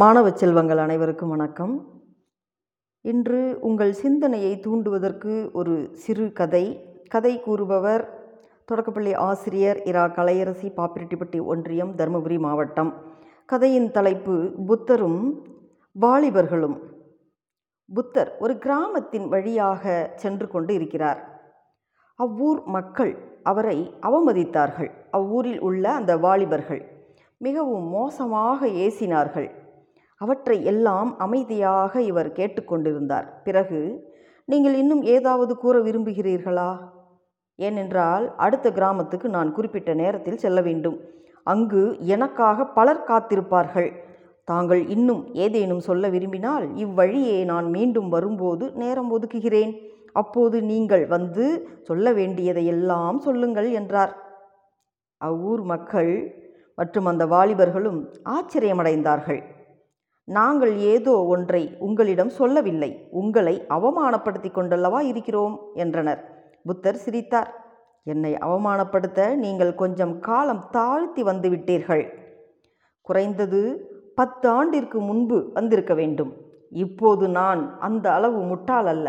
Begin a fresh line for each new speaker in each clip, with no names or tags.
மாணவ செல்வங்கள் அனைவருக்கும் வணக்கம். இன்று உங்கள் சிந்தனையை தூண்டுவதற்கு ஒரு சிறு கதை. கதை கூறுபவர் தொடக்கப்பள்ளி ஆசிரியர் இரா. கலையரசி பாப்பிரெட்டிப்பட்டி ஒன்றியம் தருமபுரி மாவட்டம். கதையின் தலைப்பு புத்தரும் வாலிபர்களும். புத்தர் ஒரு கிராமத்தின் வழியாக சென்று கொண்டு இருக்கிறார். அவ்வூர் மக்கள் அவரை அவமதித்தார்கள். அவ்வூரில் உள்ள அந்த வாலிபர்கள் மிகவும் மோசமாக ஏசினார்கள். அவற்றை எல்லாம் அமைதியாக இவர் கேட்டுக்கொண்டிருந்தார். பிறகு நீங்கள் இன்னும் ஏதாவது கூற விரும்புகிறீர்களா? ஏனென்றால் அடுத்த கிராமத்துக்கு நான் குறிப்பிட்ட நேரத்தில் செல்ல வேண்டும். அங்கு எனக்காக பலர் காத்திருப்பார்கள். தாங்கள் இன்னும் ஏதேனும் சொல்ல விரும்பினால் இவ்வழியே நான் மீண்டும் வரும்போது நேரம் ஒதுக்குகிறேன். அப்போது நீங்கள் வந்து சொல்ல வேண்டியதையெல்லாம் சொல்லுங்கள் என்றார். அவ்வூர் மக்கள் மற்றும் அந்த வாலிபர்களும் ஆச்சரியமடைந்தார்கள். நாங்கள் ஏதோ ஒன்றை உங்களிடம் சொல்லவில்லை. உங்களை அவமானப்படுத்தி கொண்டல்லவா இருக்கிறோம் என்றனர். புத்தர் சிரித்தார். என்னை அவமானப்படுத்த நீங்கள் கொஞ்சம் காலம் தாழ்த்தி வந்துவிட்டீர்கள் குறைந்தது பத்து ஆண்டிற்கு முன்பு வந்திருக்க வேண்டும். இப்போது நான் அந்த அளவு முட்டாள் அல்ல.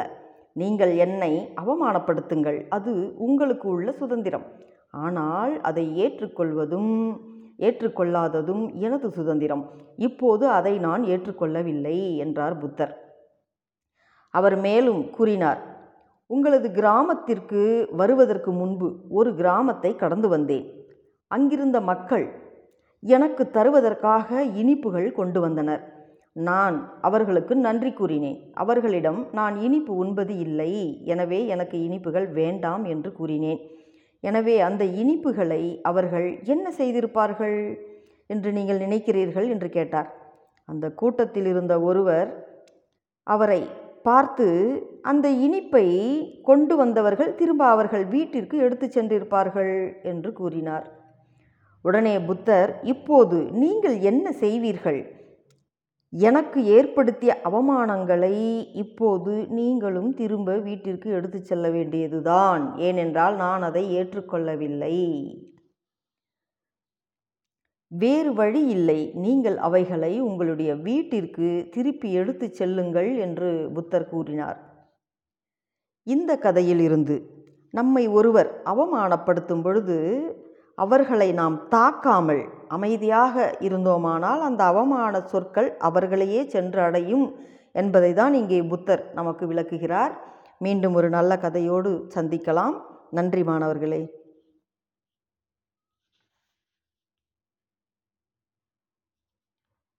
நீங்கள் என்னை அவமானப்படுத்துங்கள். அது உங்களுக்கு உள்ள சுதந்திரம். ஆனால் அதை ஏற்றுக்கொள்வதும் ஏற்றுக்கொள்ளாததும் எனது சுதந்திரம். இப்போது அதை நான் ஏற்றுக்கொள்ளவில்லை என்றார் புத்தர். அவர் மேலும் கூறினார் உங்களது கிராமத்திற்கு வருவதற்கு முன்பு ஒரு கிராமத்தை கடந்து வந்தேன். அங்கிருந்த மக்கள் எனக்கு தருவதற்காக இனிப்புகள் கொண்டு வந்தனர். நான் அவர்களுக்கு நன்றி கூறினேன். அவர்களிடம் நான் இனிப்பு உண்பது இல்லை. எனவே எனக்கு இனிப்புகள் வேண்டாம் என்று கூறினேன். எனவே அந்த இனிப்புகளை அவர்கள் என்ன செய்திருப்பார்கள் என்று நீங்கள் நினைக்கிறீர்கள் என்று கேட்டார். அந்த கூட்டத்தில் இருந்த ஒருவர் அவரை பார்த்து அந்த இனிப்பை கொண்டு வந்தவர்கள் திரும்ப அவர்கள் வீட்டிற்கு எடுத்து சென்றிருப்பார்கள் என்று கூறினார். உடனே புத்தர் இப்போது நீங்கள் என்ன செய்வீர்கள்? எனக்கு ஏற்படுத்திய அவமானங்களை இப்போது நீங்களும் திரும்ப வீட்டிற்கு எடுத்து செல்ல வேண்டியதுதான். ஏனென்றால் நான் அதை ஏற்றுக்கொள்ளவில்லை. வேறு வழி இல்லை. நீங்கள் அவைகளை உங்களுடைய வீட்டிற்கு திருப்பி எடுத்து செல்லுங்கள் என்று புத்தர் கூறினார். இந்த கதையிலிருந்து நம்மை ஒருவர் அவமானப்படுத்தும் பொழுது அவர்களை நாம் தாக்காமல் அமைதியாக இருந்தோமானால் அந்த அவமான சொற்கள் அவர்களையே சென்று அடையும் என்பதை தான் இங்கே புத்தர் நமக்கு விளக்குகிறார். மீண்டும் ஒரு நல்ல கதையோடு சந்திக்கலாம். நன்றி மாணவர்களே.